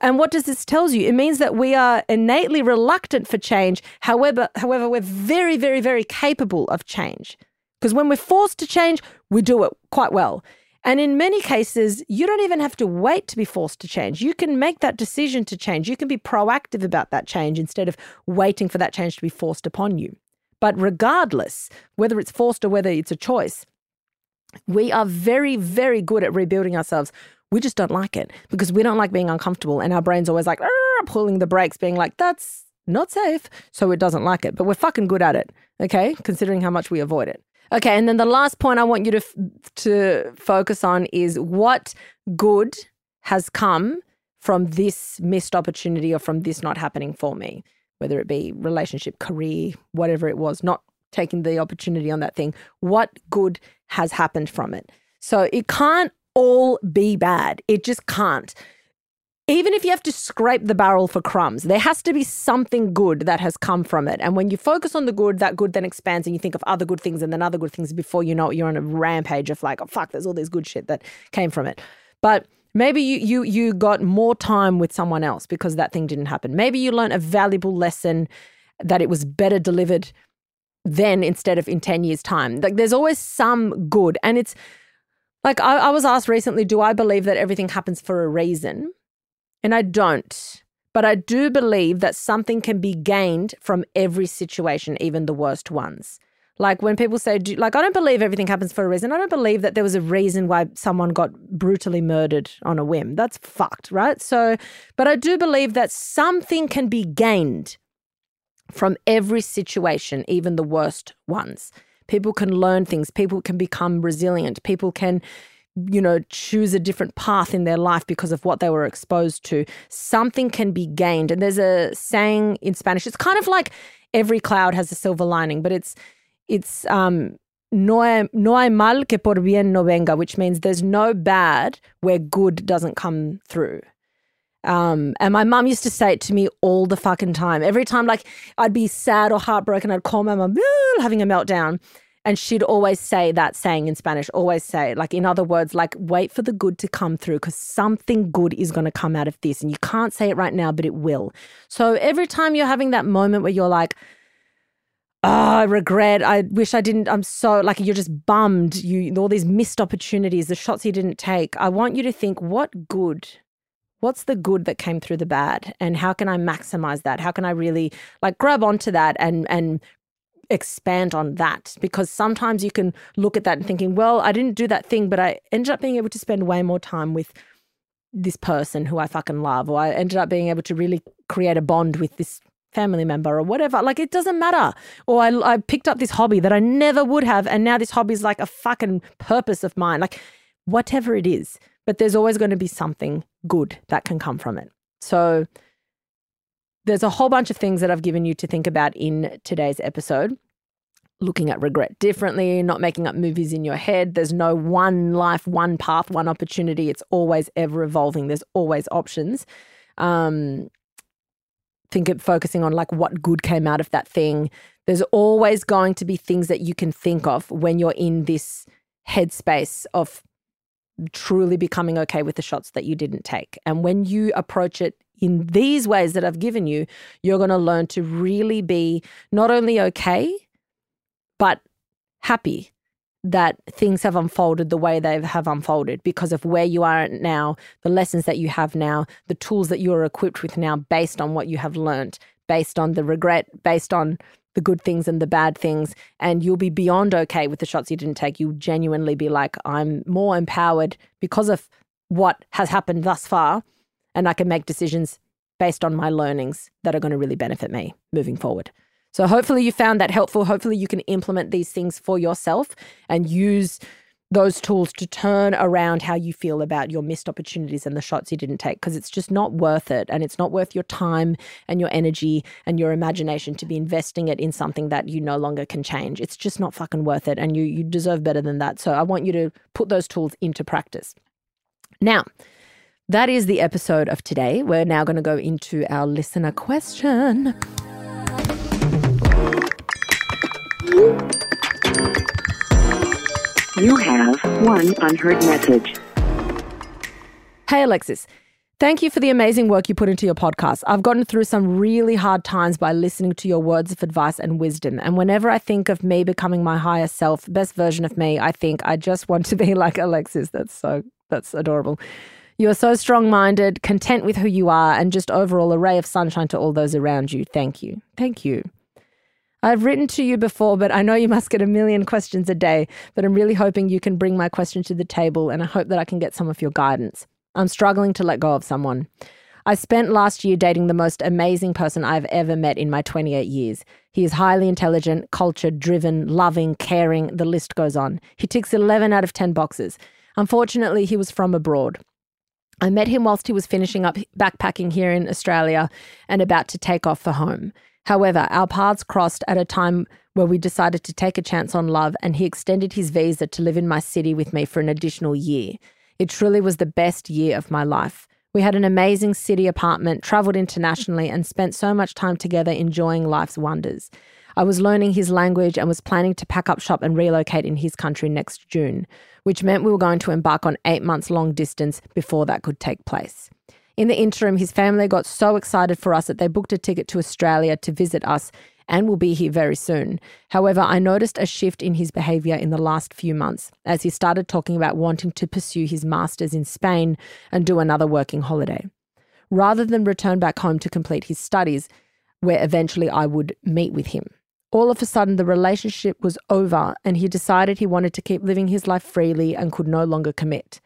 And what does this tells you? It means that we are innately reluctant for change. However, however, we're very, very, very capable of change. Because when we're forced to change, we do it quite well. And in many cases, you don't even have to wait to be forced to change. You can make that decision to change. You can be proactive about that change instead of waiting for that change to be forced upon you. But regardless, whether it's forced or whether it's a choice, we are very, very good at rebuilding ourselves. We just don't like it because we don't like being uncomfortable. And our brain's always like, pulling the brakes, being like, that's not safe. So it doesn't like it. But we're fucking good at it, okay? Considering how much we avoid it. Okay, and then the last point I want you to to focus on is what good has come from this missed opportunity or from this not happening for me whether it be relationship, career, whatever it was, not taking the opportunity on that thing. What good has happened from it? So it can't all be bad. It just can't. Even if you have to scrape the barrel for crumbs, there has to be something good that has come from it. And when you focus on the good, that good then expands and you think of other good things and then other good things before you know it, you're on a rampage of like, oh, fuck, there's all this good shit that came from it. But Maybe you you you got more time with someone else because that thing didn't happen. Maybe you learned a valuable lesson that it was better delivered then instead of in 10 years' time. Like there's always some good. And it's like I, I was asked recently, do I believe that everything happens for a reason? And I don't. But I do believe that something can be gained from every situation, even the worst ones. Like when people say, do, like, I don't believe everything happens for a reason. I don't believe that there was a reason why someone got brutally murdered on a whim. That's fucked, right? So, but I do believe that something can be gained from every situation, even the worst ones. People can learn things, people can become resilient, people can you know, choose a different path in their life because of what they were exposed to. Something can be gained. And there's a saying in Spanish, it's kind of like every cloud has a silver lining, but it's it's um, no hay, no hay mal que por bien no venga, which means there's no bad where good doesn't come through. Um, and my mum used to say it to me all the fucking time. Every time, like, I'd be sad or heartbroken, I'd call my mum, having a meltdown. And she'd always say that saying in Spanish, always say, like, in other words, like, wait for the good to come through because something good is going to come out of this. And you can't say it right now, but it will. So every time you're having that moment where you're like, oh, I regret. I wish I didn't. I'm so like you're just bummed. You all these missed opportunities, the shots you didn't take. I want you to think, what good? What's the good that came through the bad, and how can I maximize that? How can I really like grab onto that and and expand on that? Because sometimes you can look at that and thinking, well, I didn't do that thing, but I ended up being able to spend way more time with this person who I fucking love, or I ended up being able to really create a bond with this family member or whatever. Like it doesn't matter. Or I, I picked up this hobby that I never would have, and now this hobby is like a fucking purpose of mine. Like whatever it is. but there's always going to be something good that can come from it. So there's a whole bunch of things that I've given you to think about in today's episode. Looking at regret differently, not making up movies in your head. There's no one life, one path, one opportunity. It's always ever evolving. There's always options. Um, think of focusing on like what good came out of that thing. There's always going to be things that you can think of when you're in this headspace of truly becoming okay with the shots that you didn't take. And when you approach it in these ways that I've given you, you're going to learn to really be not only okay, but happy that things have unfolded the way they have unfolded because of where you are now, the lessons that you have now, the tools that you're equipped with now based on what you have learned, based on the regret, based on the good things and the bad things. And you'll be beyond okay with the shots you didn't take. You'll genuinely be like, I'm more empowered because of what has happened thus far. And I can make decisions based on my learnings that are going to really benefit me moving forward. So hopefully you found that helpful. Hopefully you can implement these things for yourself and use those tools to turn around how you feel about your missed opportunities and the shots you didn't take because it's just not worth it and it's not worth your time and your energy and your imagination to be investing it in something that you no longer can change. It's just not fucking worth it and you you deserve better than that. So i want you to put those tools into practice. Now that is the episode of today. We're now going to go into our listener question You have one unheard message. Hey, Alexis. Thank you for the amazing work you put into your podcast. I've gotten through some really hard times by listening to your words of advice and wisdom. And whenever I think of me becoming my higher self, best version of me, I think I just want to be [LAUGHS] like Alexis. That's so, that's adorable. You are so strong minded, content with who you are, and just overall a ray of sunshine to all those around you. Thank you. Thank you. I've written to you before, but I know you must get a million questions a day. But I'm really hoping you can bring my question to the table, and I hope that I can get some of your guidance. I'm struggling to let go of someone. I spent last year dating the most amazing person I've ever met in my 28 years. He is highly intelligent, cultured, driven, loving, caring, the list goes on. He ticks 11 out of 10 boxes. Unfortunately, he was from abroad. I met him whilst he was finishing up backpacking here in Australia and about to take off for home. However, our paths crossed at a time where we decided to take a chance on love, and he extended his visa to live in my city with me for an additional year. It truly was the best year of my life. We had an amazing city apartment, travelled internationally, and spent so much time together enjoying life's wonders. I was learning his language and was planning to pack up shop and relocate in his country next June, which meant we were going to embark on eight months long distance before that could take place. In the interim, his family got so excited for us that they booked a ticket to Australia to visit us and will be here very soon. However, I noticed a shift in his behaviour in the last few months as he started talking about wanting to pursue his master's in Spain and do another working holiday. Rather than return back home to complete his studies, where eventually I would meet with him. All of a sudden, the relationship was over, and he decided he wanted to keep living his life freely and could no longer commit.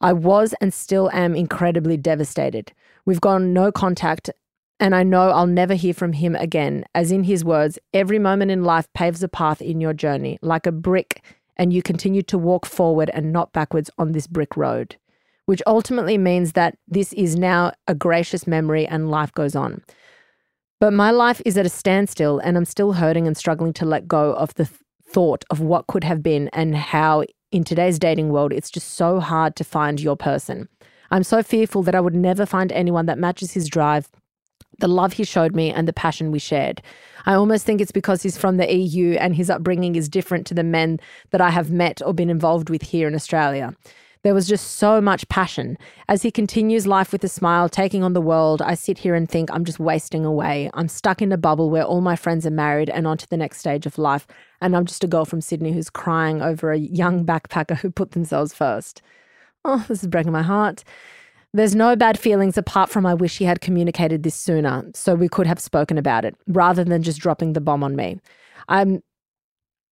I was and still am incredibly devastated. We've gone no contact, and I know I'll never hear from him again. As in his words, every moment in life paves a path in your journey, like a brick, and you continue to walk forward and not backwards on this brick road, which ultimately means that this is now a gracious memory and life goes on. But my life is at a standstill, and I'm still hurting and struggling to let go of the th- thought of what could have been and how in today's dating world, it's just so hard to find your person. I'm so fearful that I would never find anyone that matches his drive, the love he showed me, and the passion we shared. I almost think it's because he's from the EU and his upbringing is different to the men that I have met or been involved with here in Australia. There was just so much passion. As he continues life with a smile, taking on the world, I sit here and think I'm just wasting away. I'm stuck in a bubble where all my friends are married and on to the next stage of life. And I'm just a girl from Sydney who's crying over a young backpacker who put themselves first. Oh, this is breaking my heart. There's no bad feelings apart from I wish he had communicated this sooner so we could have spoken about it rather than just dropping the bomb on me. I'm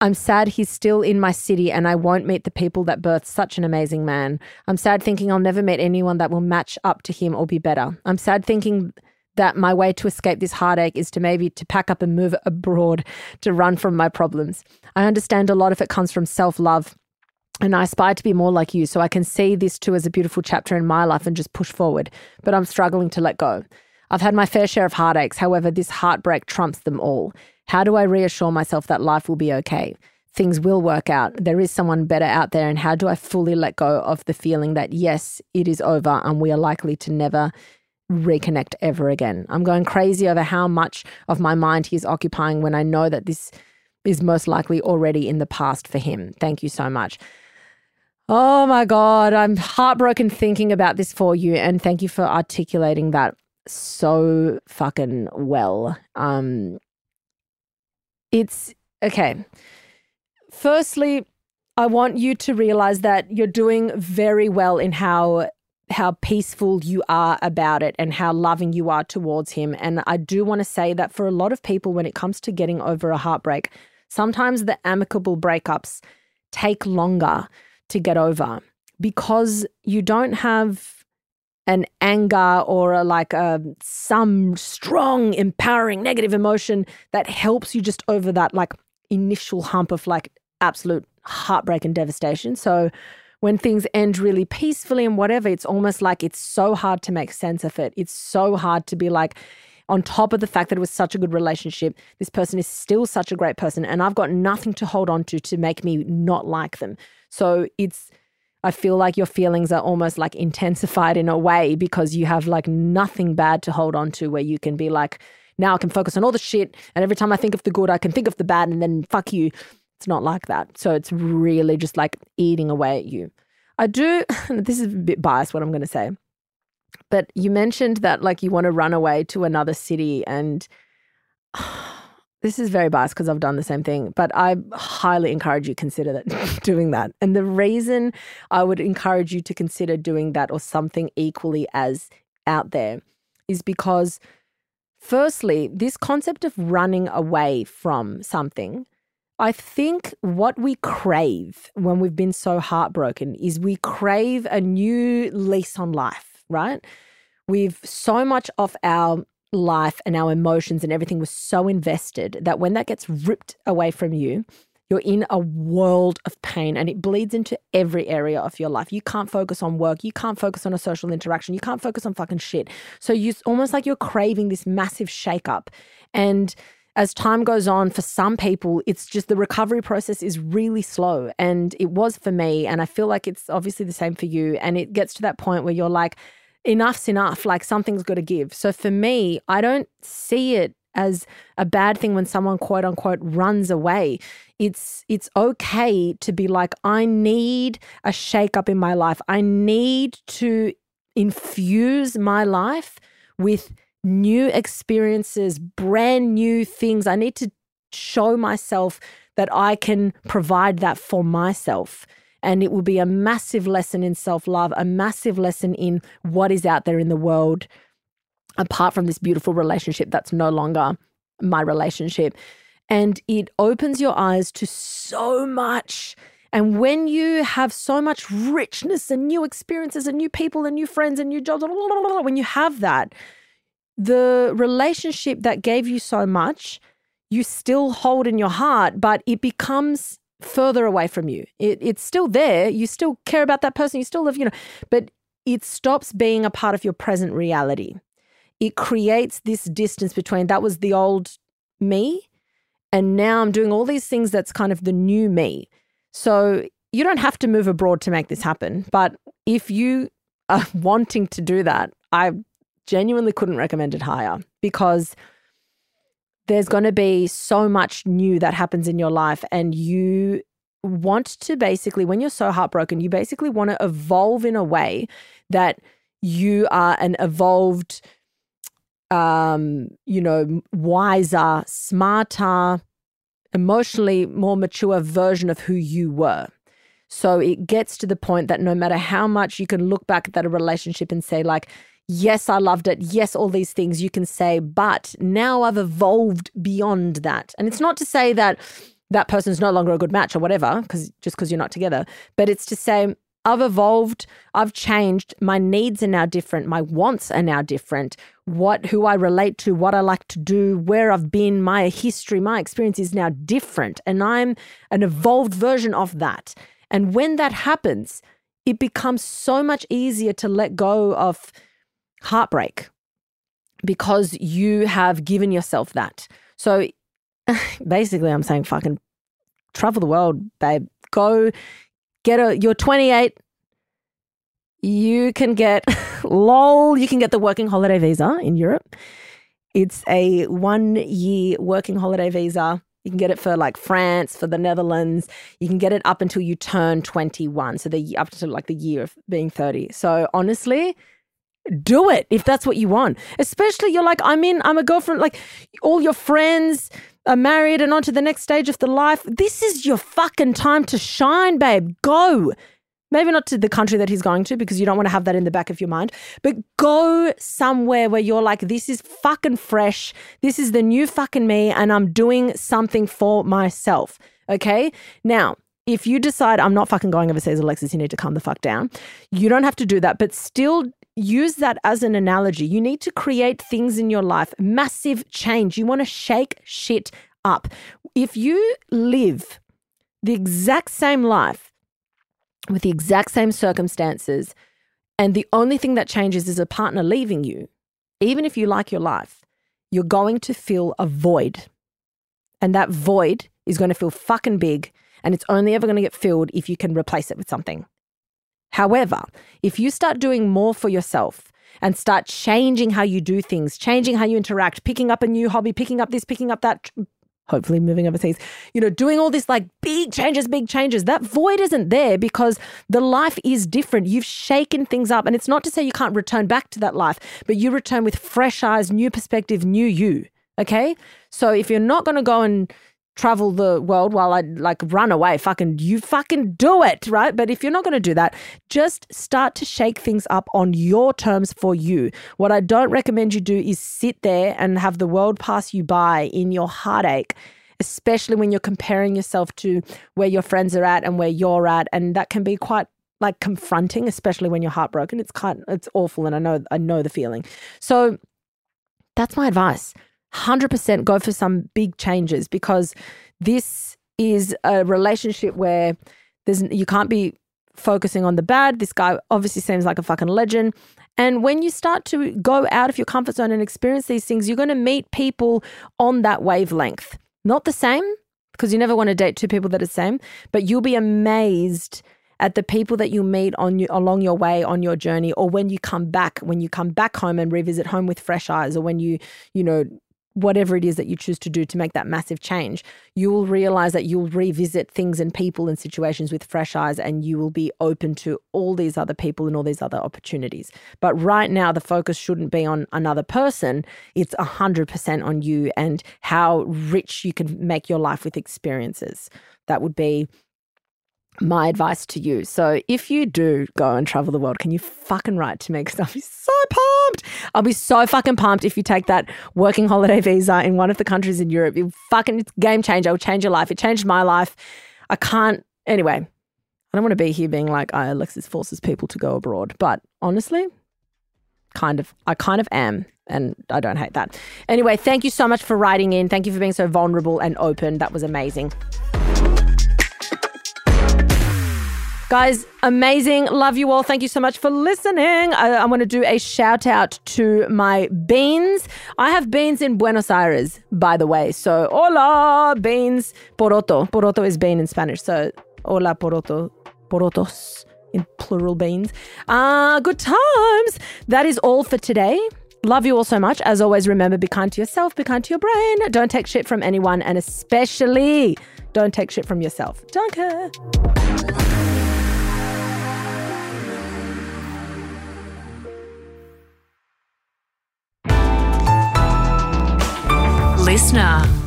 I'm sad he's still in my city and I won't meet the people that birthed such an amazing man. I'm sad thinking I'll never meet anyone that will match up to him or be better. I'm sad thinking that my way to escape this heartache is to maybe to pack up and move abroad to run from my problems. I understand a lot of it comes from self-love And I aspire to be more like you so I can see this too as a beautiful chapter in my life and just push forward. But I'm struggling to let go. I've had my fair share of heartaches. However, this heartbreak trumps them all. How do I reassure myself that life will be okay? Things will work out. There is someone better out there. And how do I fully let go of the feeling that, yes, it is over and we are likely to never reconnect ever again? I'm going crazy over how much of my mind he is occupying when I know that this is most likely already in the past for him. Thank you so much. Oh my God, I'm heartbroken thinking about this for you. And thank you for articulating that so fucking well. Um, it's okay. Firstly, I want you to realize that you're doing very well in how how peaceful you are about it and how loving you are towards him. And I do want to say that for a lot of people, when it comes to getting over a heartbreak, sometimes the amicable breakups take longer to get over because you don't have an anger or a, like a some strong empowering negative emotion that helps you just over that like initial hump of like absolute heartbreak and devastation so when things end really peacefully and whatever it's almost like it's so hard to make sense of it it's so hard to be like on top of the fact that it was such a good relationship this person is still such a great person and i've got nothing to hold on to to make me not like them so it's I feel like your feelings are almost like intensified in a way because you have like nothing bad to hold on to where you can be like, now I can focus on all the shit. And every time I think of the good, I can think of the bad and then fuck you. It's not like that. So it's really just like eating away at you. I do, [LAUGHS] this is a bit biased what I'm going to say, but you mentioned that like you want to run away to another city and [SIGHS] this is very biased because I've done the same thing, but I highly encourage you consider that [LAUGHS] doing that. And the reason I would encourage you to consider doing that or something equally as out there is because firstly, this concept of running away from something, I think what we crave when we've been so heartbroken is we crave a new lease on life, right? We've so much of our life and our emotions and everything was so invested that when that gets ripped away from you, you're in a world of pain and it bleeds into every area of your life. You can't focus on work. You can't focus on a social interaction. You can't focus on fucking shit. So you almost like you're craving this massive shakeup. And as time goes on, for some people, it's just the recovery process is really slow. And it was for me. And I feel like it's obviously the same for you. And it gets to that point where you're like, enough's enough. Like something's got to give. So for me, I don't see it as a bad thing when someone quote unquote runs away. It's it's okay to be like, I need a shake up in my life. I need to infuse my life with new experiences, brand new things. I need to show myself that I can provide that for myself. And it will be a massive lesson in self love, a massive lesson in what is out there in the world, apart from this beautiful relationship that's no longer my relationship. And it opens your eyes to so much. And when you have so much richness and new experiences and new people and new friends and new jobs, when you have that, the relationship that gave you so much, you still hold in your heart, but it becomes further away from you. It, it's still there. You still care about that person. You still live, you know, but it stops being a part of your present reality. It creates this distance between that was the old me, and now I'm doing all these things that's kind of the new me. So you don't have to move abroad to make this happen. But if you are [LAUGHS] wanting to do that, I genuinely couldn't recommend it higher because there's going to be so much new that happens in your life and you want to basically when you're so heartbroken you basically want to evolve in a way that you are an evolved um you know wiser smarter emotionally more mature version of who you were. So it gets to the point that no matter how much you can look back at that relationship and say like yes, I loved it. Yes, all these things you can say, but now I've evolved beyond that. And it's not to say that that person's no longer a good match or whatever, because just because you're not together, but it's to say, I've evolved, I've changed, my needs are now different, my wants are now different. What who I relate to, what I like to do, where I've been, my history, my experience is now different and I'm an evolved version of that. And when that happens, it becomes so much easier to let go of heartbreak because you have given yourself that. So [LAUGHS] basically, I'm saying fucking travel the world, babe. Go get a, you're 28. You can get, [LAUGHS] lol, you can get the working holiday visa in Europe. It's a one year working holiday visa. You can get it for like France, for the Netherlands. You can get it up until you turn 21. So the up to like the year of being 30. So honestly, do it if that's what you want. Especially you're like, I'm in, I'm a girlfriend, like all your friends are married and on to the next stage of the life. This is your fucking time to shine, babe. Go. Maybe not to the country that he's going to because you don't want to have that in the back of your mind, but go somewhere where you're like, this is fucking fresh. This is the new fucking me, and I'm doing something for myself. Okay. Now, if you decide I'm not fucking going overseas, Alexis, you need to calm the fuck down. You don't have to do that, but still use that as an analogy. You need to create things in your life, massive change. You want to shake shit up. If you live the exact same life with the exact same circumstances, and the only thing that changes is a partner leaving you, even if you like your life, you're going to feel a void. And that void is going to feel fucking big. And it's only ever going to get filled if you can replace it with something. However, if you start doing more for yourself and start changing how you do things, changing how you interact, picking up a new hobby, picking up this, picking up that, hopefully moving overseas, you know, doing all this like big changes, big changes, that void isn't there because the life is different. You've shaken things up. And it's not to say you can't return back to that life, but you return with fresh eyes, new perspective, new you. Okay. So if you're not going to go and travel the world while I like run away. Fucking, you fucking do it, right? But if you're not going to do that, just start to shake things up on your terms for you. What I don't recommend you do is sit there and have the world pass you by in your heartache. Especially when you're comparing yourself to where your friends are at and where you're at. And that can be quite like confronting, especially when you're heartbroken. It's kind it's awful and I know I know the feeling. So that's my advice. 100% go for some big changes because this is a relationship where there's you can't be focusing on the bad. This guy obviously seems like a fucking legend. And when you start to go out of your comfort zone and experience these things, you're going to meet people on that wavelength. Not the same, because you never want to date two people that are the same, but you'll be amazed at the people that you meet on you, along your way on your journey or when you come back when you come back home and revisit home with fresh eyes or when you you know whatever it is that you choose to do to make that massive change, you will realize that you'll revisit things and people and situations with fresh eyes and you will be open to all these other people and all these other opportunities. But right now, the focus shouldn't be on another person. It's 100% on you and how rich you can make your life with experiences. That would be my advice to you. So if you do go and travel the world, can you fucking write to me? Because I'll be so pumped. I'll be so fucking pumped if you take that working holiday [LAUGHS] visa in one of the countries in Europe. It fucking it's game changer. It will change your life. It changed my life. I can't anyway. I don't want to be here being like, I Alexis forces people to go abroad. But honestly, kind of I kind of am. And I don't hate that. Anyway, thank you so much for writing in. Thank you for being so vulnerable and open. That was amazing. Guys, amazing. Love you all. Thank you so much for listening. I, I want to do a shout out to my beans. I have beans in Buenos Aires, by the way. So, hola, beans. Poroto. Poroto is bean in Spanish. So, hola, poroto. Porotos in plural beans. Uh, good times. That is all for today. Love you all so much. As always, remember be kind to yourself, be kind to your brain. Don't take shit from anyone, and especially don't take shit from yourself. Danke. Listener.